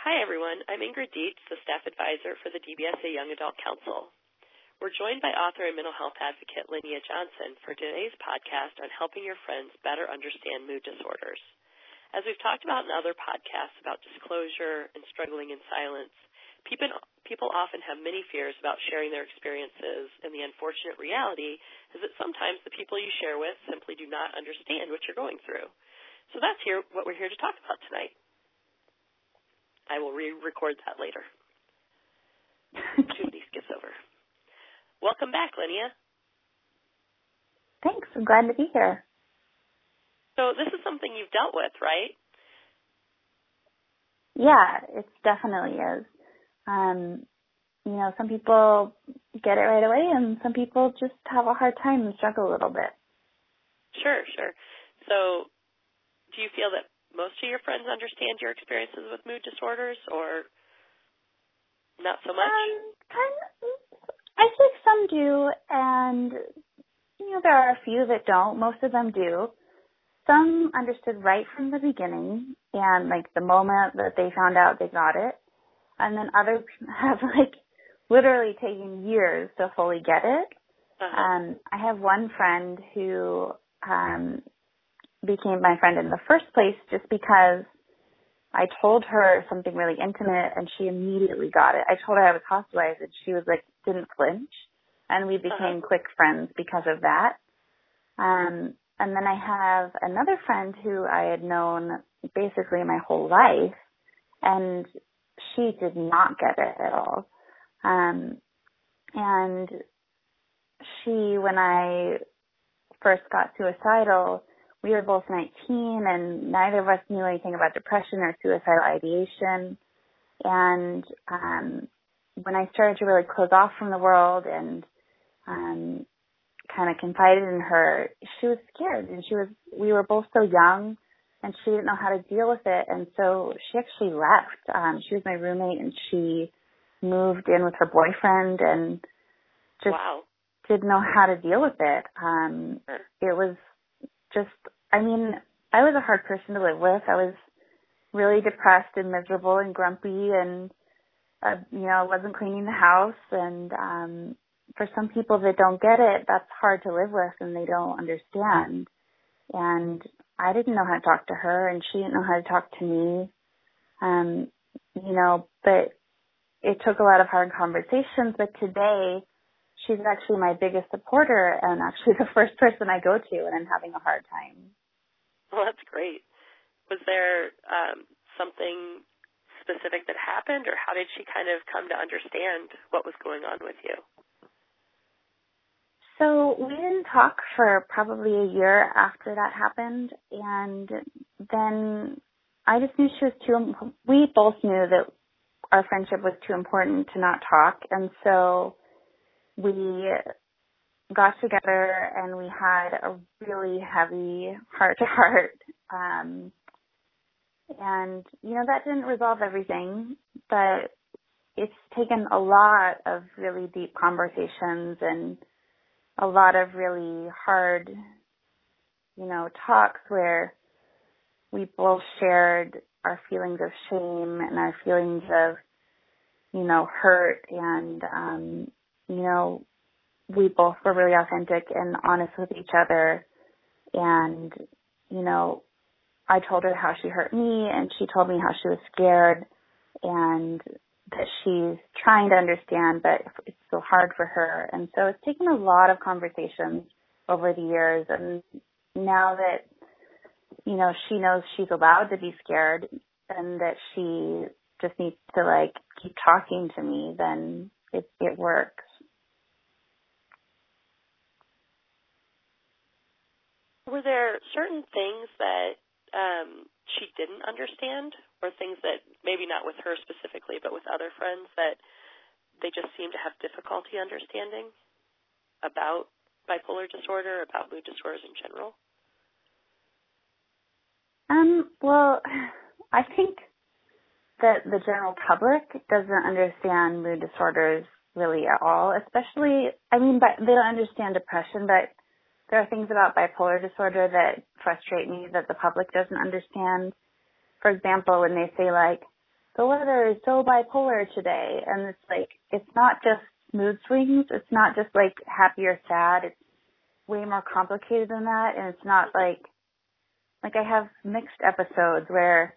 Hi, everyone. I'm Ingrid Dietz, the staff advisor for the DBSA Young Adult Council. We're joined by author and mental health advocate Linnea Johnson for today's podcast on helping your friends better understand mood disorders. As we've talked about in other podcasts about disclosure and struggling in silence, people, people often have many fears about sharing their experiences, and the unfortunate reality is that sometimes the people you share with simply do not understand what you're going through. So that's here what we're here to talk about tonight. I will re-record that later. Judy skips over. Welcome back, Linnea. Thanks. I'm glad to be here. So this is something you've dealt with, right? Yeah, it definitely is. Um, you know, some people get it right away and some people just have a hard time and struggle a little bit. Sure, sure. So do you feel that most of your friends understand your experiences with mood disorders or not so much? Um, kind of, I think some do, and you know there are a few that don't. Most of them do. Some understood right from the beginning, and like the moment that they found out, they got it. And then others have like literally taken years to fully get it. Uh-huh. Um, I have one friend who um, became my friend in the first place just because I told her something really intimate and she immediately got it. I told her I was hospitalized and she was like, didn't flinch. And we became Uh-huh. quick friends because of that. Um, and then I have another friend who I had known basically my whole life and she did not get it at all. Um, and she, when I first got suicidal, we were both 19 and neither of us knew anything about depression or suicidal ideation. And um, when I started to really close off from the world and um, kind of confided in her, she was scared and she was, we were both so young and she didn't know how to deal with it. And so she actually left. Um, she was my roommate and she moved in with her boyfriend and just wow. didn't know how to deal with it. Um, it was just, I mean, I was a hard person to live with. I was really depressed and miserable and grumpy and, uh, you know, I wasn't cleaning the house and, um, for some people that don't get it, that's hard to live with and they don't understand. And I didn't know how to talk to her and she didn't know how to talk to me. Um, you know, but it took a lot of hard conversations, but today she's actually my biggest supporter and actually the first person I go to when I'm having a hard time. Well, that's great. Was there um, something specific that happened, or how did she kind of come to understand what was going on with you? So we didn't talk for probably a year after that happened, and then I just knew she was too. im- We both knew that our friendship was too important to not talk, and so we got together and we had a really heavy heart to heart. Um, and you know that didn't resolve everything, but it's taken a lot of really deep conversations and a lot of really hard, you know, talks where we both shared our feelings of shame and our feelings of, you know, hurt and, um, you know, we both were really authentic and honest with each other. And, you know, I told her how she hurt me and she told me how she was scared and that she's trying to understand, but it's so hard for her. And so it's taken a lot of conversations over the years. And now that, you know, she knows she's allowed to be scared and that she just needs to like keep talking to me, then it, it works. Were there certain things that um, she didn't understand, or things that maybe not with her specifically, but with other friends that they just seem to have difficulty understanding about bipolar disorder, about mood disorders in general? Um, well, I think that the general public doesn't understand mood disorders really at all, especially, I mean, but they don't understand depression, but there are things about bipolar disorder that frustrate me that the public doesn't understand. For example, when they say like, the weather is so bipolar today. And it's like, it's not just mood swings. It's not just like happy or sad. It's way more complicated than that. And it's not like, like I have mixed episodes where,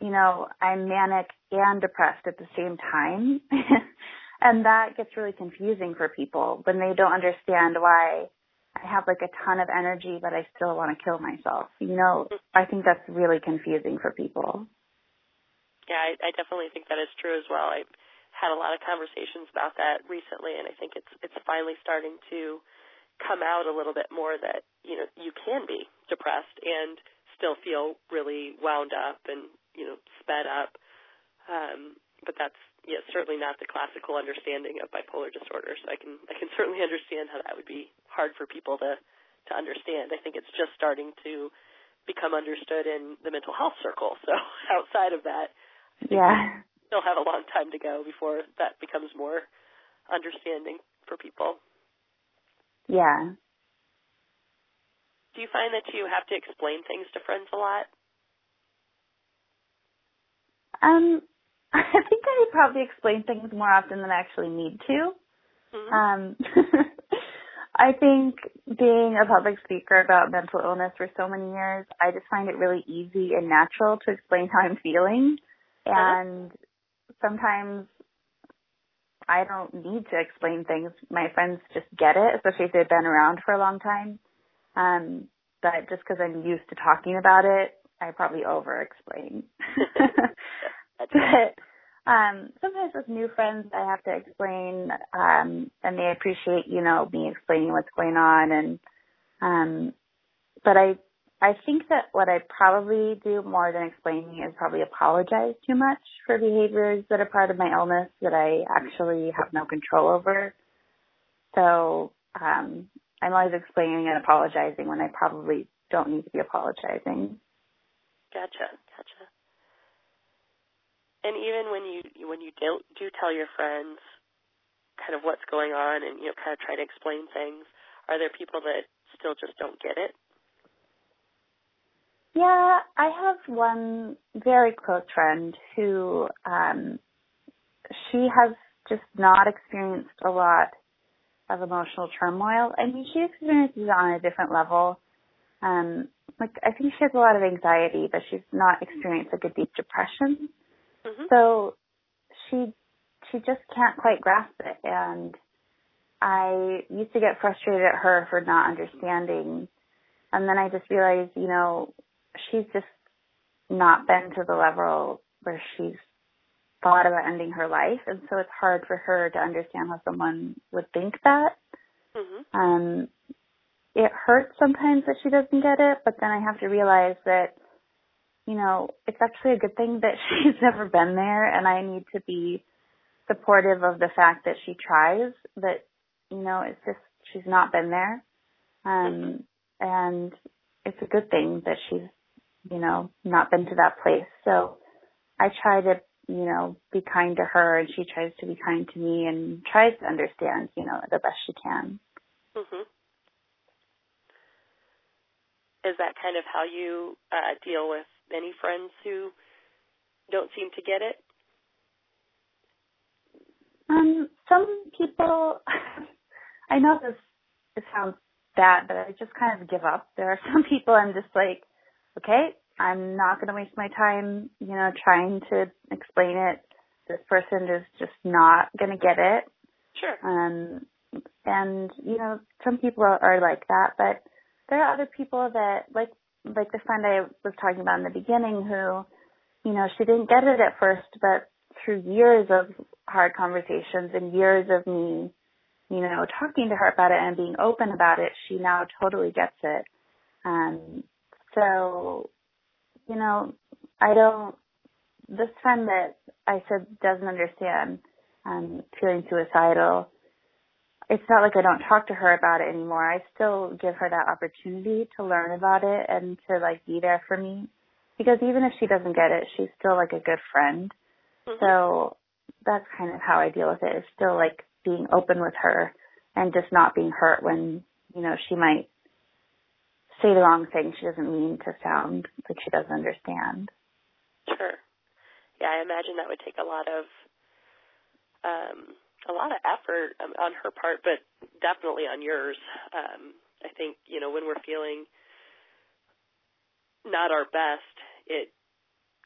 you know, I'm manic and depressed at the same time. and that gets really confusing for people when they don't understand why I have like a ton of energy, but I still want to kill myself. You know, I think that's really confusing for people. Yeah, I, I definitely think that is true as well. I've had a lot of conversations about that recently, and I think it's it's finally starting to come out a little bit more that you know you can be depressed and still feel really wound up and you know sped up. Um, but that's yeah, certainly not the classical understanding of bipolar disorder. So I can I can certainly understand how that would be hard for people to to understand. I think it's just starting to become understood in the mental health circle. So outside of that, yeah, still have a long time to go before that becomes more understanding for people. Yeah. Do you find that you have to explain things to friends a lot? Um, I I probably explain things more often than I actually need to. Mm-hmm. Um, I think being a public speaker about mental illness for so many years, I just find it really easy and natural to explain how I'm feeling. And sometimes I don't need to explain things. My friends just get it, especially if they've been around for a long time. Um, but just because I'm used to talking about it, I probably over explain. but um, sometimes with new friends, I have to explain, um, and they appreciate, you know, me explaining what's going on. And, um, but I, I think that what I probably do more than explaining is probably apologize too much for behaviors that are part of my illness that I actually have no control over. So, um, I'm always explaining and apologizing when I probably don't need to be apologizing. Gotcha, gotcha. And even when you when you do, do tell your friends kind of what's going on and you know kind of try to explain things, are there people that still just don't get it? Yeah, I have one very close friend who um she has just not experienced a lot of emotional turmoil. I mean, she experiences it on a different level. Um, like I think she has a lot of anxiety, but she's not experienced like a deep depression. Mm-hmm. So she she just can't quite grasp it, and I used to get frustrated at her for not understanding, and then I just realized, you know, she's just not been to the level where she's thought about ending her life, and so it's hard for her to understand how someone would think that. Mm-hmm. Um, it hurts sometimes that she doesn't get it, but then I have to realize that, you know, it's actually a good thing that she's never been there, and I need to be supportive of the fact that she tries. That you know, it's just she's not been there, um, and it's a good thing that she's, you know, not been to that place. So I try to you know, be kind to her and she tries to be kind to me and tries to understand, you know, the best she can. Mhm. Is that kind of how you uh, deal with any friends who don't seem to get it? Um, some people, I know this, it sounds bad, but I just kind of give up. There are some people I'm just like, okay, I'm not going to waste my time, you know, trying to explain it. This person is just not going to get it. Sure. Um, and you know, some people are, are like that, but there are other people that, like, like the friend I was talking about in the beginning, who, you know, she didn't get it at first, but through years of hard conversations and years of me, you know, talking to her about it and being open about it, she now totally gets it. Um, so you know, I don't, this friend that I said doesn't understand um, feeling suicidal, it's not like I don't talk to her about it anymore. I still give her that opportunity to learn about it and to like be there for me. Because even if she doesn't get it, she's still like a good friend. Mm-hmm. So that's kind of how I deal with it. it. Is still like being open with her and just not being hurt when, you know, she might say the wrong thing. She doesn't mean to sound like she doesn't understand. Sure. yeah, I imagine that would take a lot of um, a lot of effort on her part, but definitely on yours. Um, I think you know when we're feeling not our best, it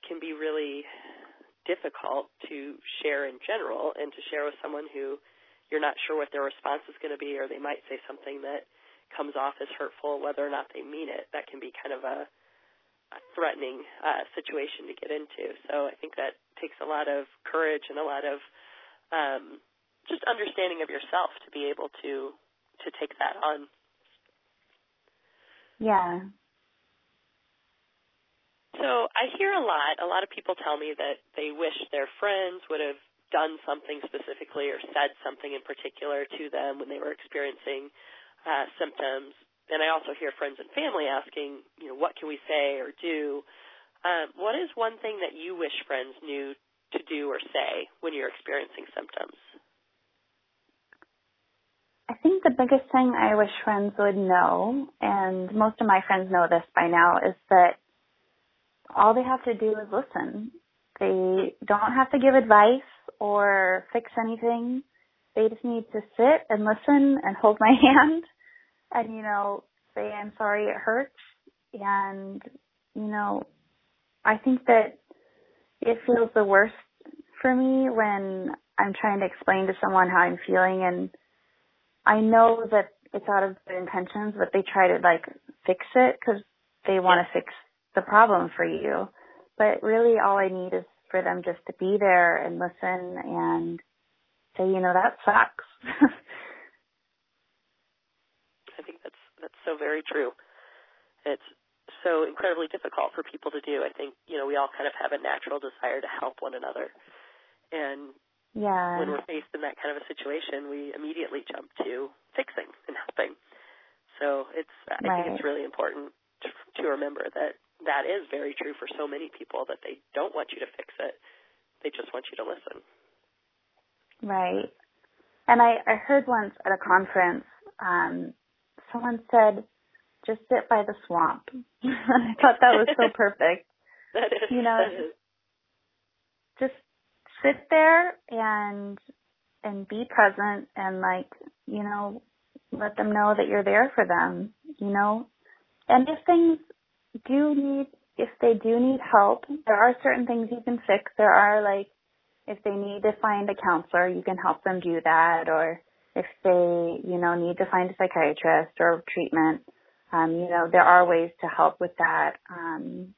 can be really difficult to share in general and to share with someone who you're not sure what their response is going to be, or they might say something that comes off as hurtful, whether or not they mean it. That can be kind of a, a threatening uh, situation to get into. So I think that takes a lot of courage and a lot of um, just understanding of yourself to be able to to take that on. Yeah. So I hear a lot. A lot of people tell me that they wish their friends would have done something specifically or said something in particular to them when they were experiencing uh, symptoms. And I also hear friends and family asking, you know, what can we say or do? Um, what is one thing that you wish friends knew to do or say when you're experiencing symptoms? I think the biggest thing I wish friends would know, and most of my friends know this by now, is that all they have to do is listen. They don't have to give advice or fix anything. They just need to sit and listen and hold my hand and, you know, say, I'm sorry it hurts. And, you know, I think that it feels the worst for me when I'm trying to explain to someone how I'm feeling and I know that it's out of good intentions, but they try to like fix it because they want to fix the problem for you. But really all I need is for them just to be there and listen and say, you know, that sucks. I think that's that's so very true. It's so incredibly difficult for people to do. I think, you know, we all kind of have a natural desire to help one another. And yeah. when we're faced in that kind of a situation, we immediately jump to fixing and helping. So it's I right. think it's really important to, to remember that that is very true for so many people that they don't want you to fix it. They just want you to listen. Right. And I, I heard once at a conference, um, someone said, just sit by the swamp. I thought that was so perfect. that is, you know, just sit there and and be present and like, you know, let them know that you're there for them, you know. And if things do need, if they do need help, there are certain things you can fix. There are like, if they need to find a counselor, you can help them do that. Or if they, you know, need to find a psychiatrist or treatment, um, you know, there are ways to help with that. Um,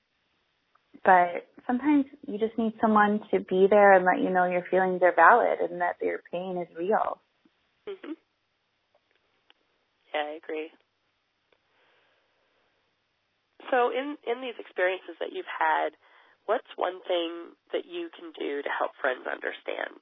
but sometimes you just need someone to be there and let you know your feelings are valid and that your pain is real. Mhm. Yeah, I agree. So in in these experiences that you've had, what's one thing that you can do to help friends understand?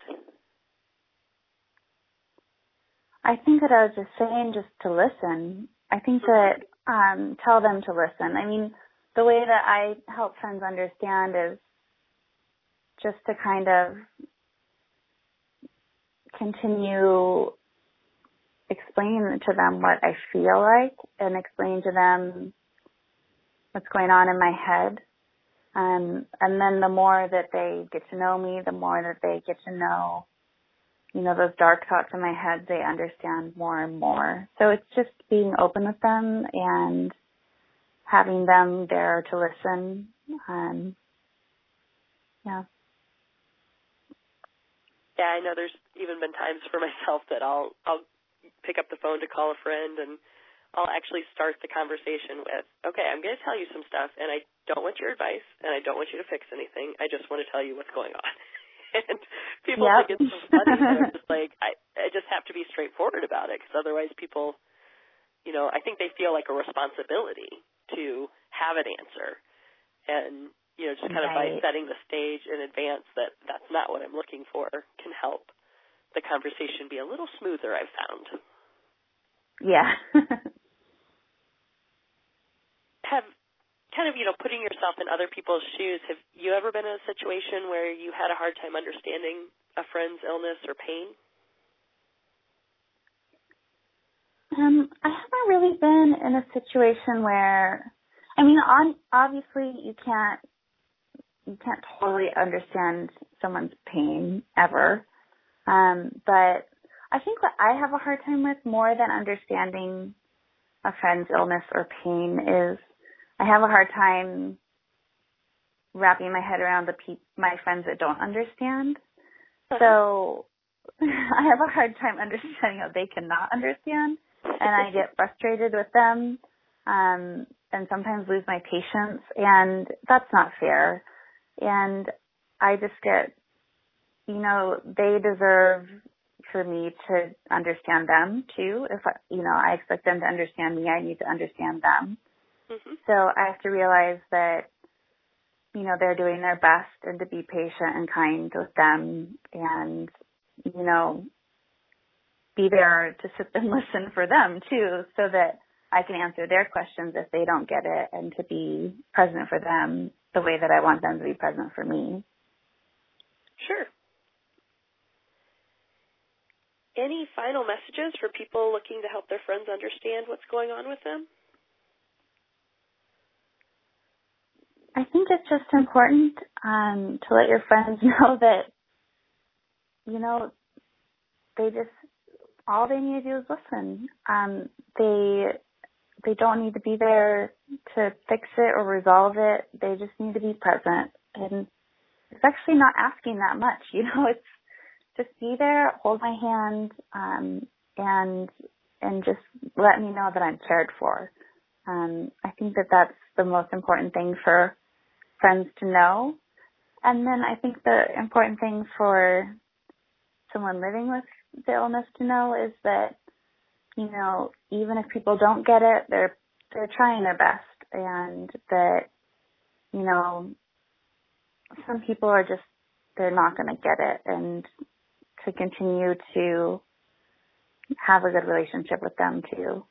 I think that I was just saying just to listen. I think that um tell them to listen. I mean, the way that I help friends understand is just to kind of continue explain to them what I feel like and explain to them what's going on in my head. Um, and then the more that they get to know me, the more that they get to know, you know, those dark thoughts in my head, they understand more and more. So it's just being open with them and having them there to listen. Um, yeah. Yeah, I know there's even been times for myself that I'll I'll pick up the phone to call a friend and I'll actually start the conversation with, okay, I'm going to tell you some stuff, and I don't want your advice, and I don't want you to fix anything. I just want to tell you what's going on. and people yep. think it's so funny. I'm just like, I, I just have to be straightforward about it, because otherwise people, you know, I think they feel like a responsibility to have an answer. And, you know, just kind right. of by setting the stage in advance that that's not what I'm looking for can help the conversation be a little smoother, I've found. Yeah. have kind of, you know, putting yourself in other people's shoes, have you ever been in a situation where you had a hard time understanding a friend's illness or pain? Um, I haven't really been in a situation where, I mean, on obviously you can't, you can't totally understand someone's pain ever. Um, but I think what I have a hard time with more than understanding a friend's illness or pain is I have a hard time wrapping my head around the pe- my friends that don't understand. So I have a hard time understanding how they cannot understand, and I get frustrated with them, um, and sometimes lose my patience, and that's not fair. And I just get, you know, they deserve for me to understand them too. If I, you know, I expect them to understand me, I need to understand them. Mm-hmm. So I have to realize that you know, they're doing their best and to be patient and kind with them and, you know, be there to sit and listen for them too so that I can answer their questions if they don't get it and to be present for them the way that I want them to be present for me. Sure. Any final messages for people looking to help their friends understand what's going on with them? I think it's just important um, to let your friends know that, you know, they just all they need to do is listen. Um, they they don't need to be there to fix it or resolve it. They just need to be present, and it's actually not asking that much. You know, it's just be there, hold my hand, um, and and just let me know that I'm cared for. Um, I think that that's the most important thing for friends to know. And then I think the important thing for someone living with the illness to know is that, you know, even if people don't get it, they're they're trying their best and that, you know, some people are just they're not gonna get it and to continue to have a good relationship with them too.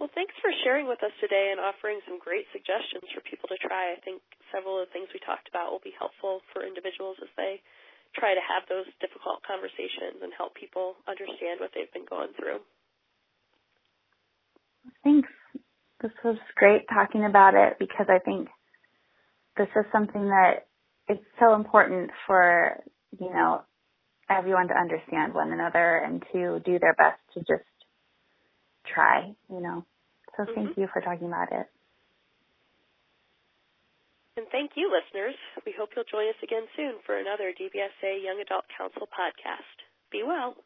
Well, thanks for sharing with us today and offering some great suggestions for people to try. I think several of the things we talked about will be helpful for individuals as they try to have those difficult conversations and help people understand what they've been going through. Thanks. This was great talking about it because I think this is something that it's so important for, you know, everyone to understand one another and to do their best to just try, you know. So mm-hmm. thank you for talking about it. And thank you, listeners. We hope you'll join us again soon for another DBSA Young Adult Council podcast. Be well.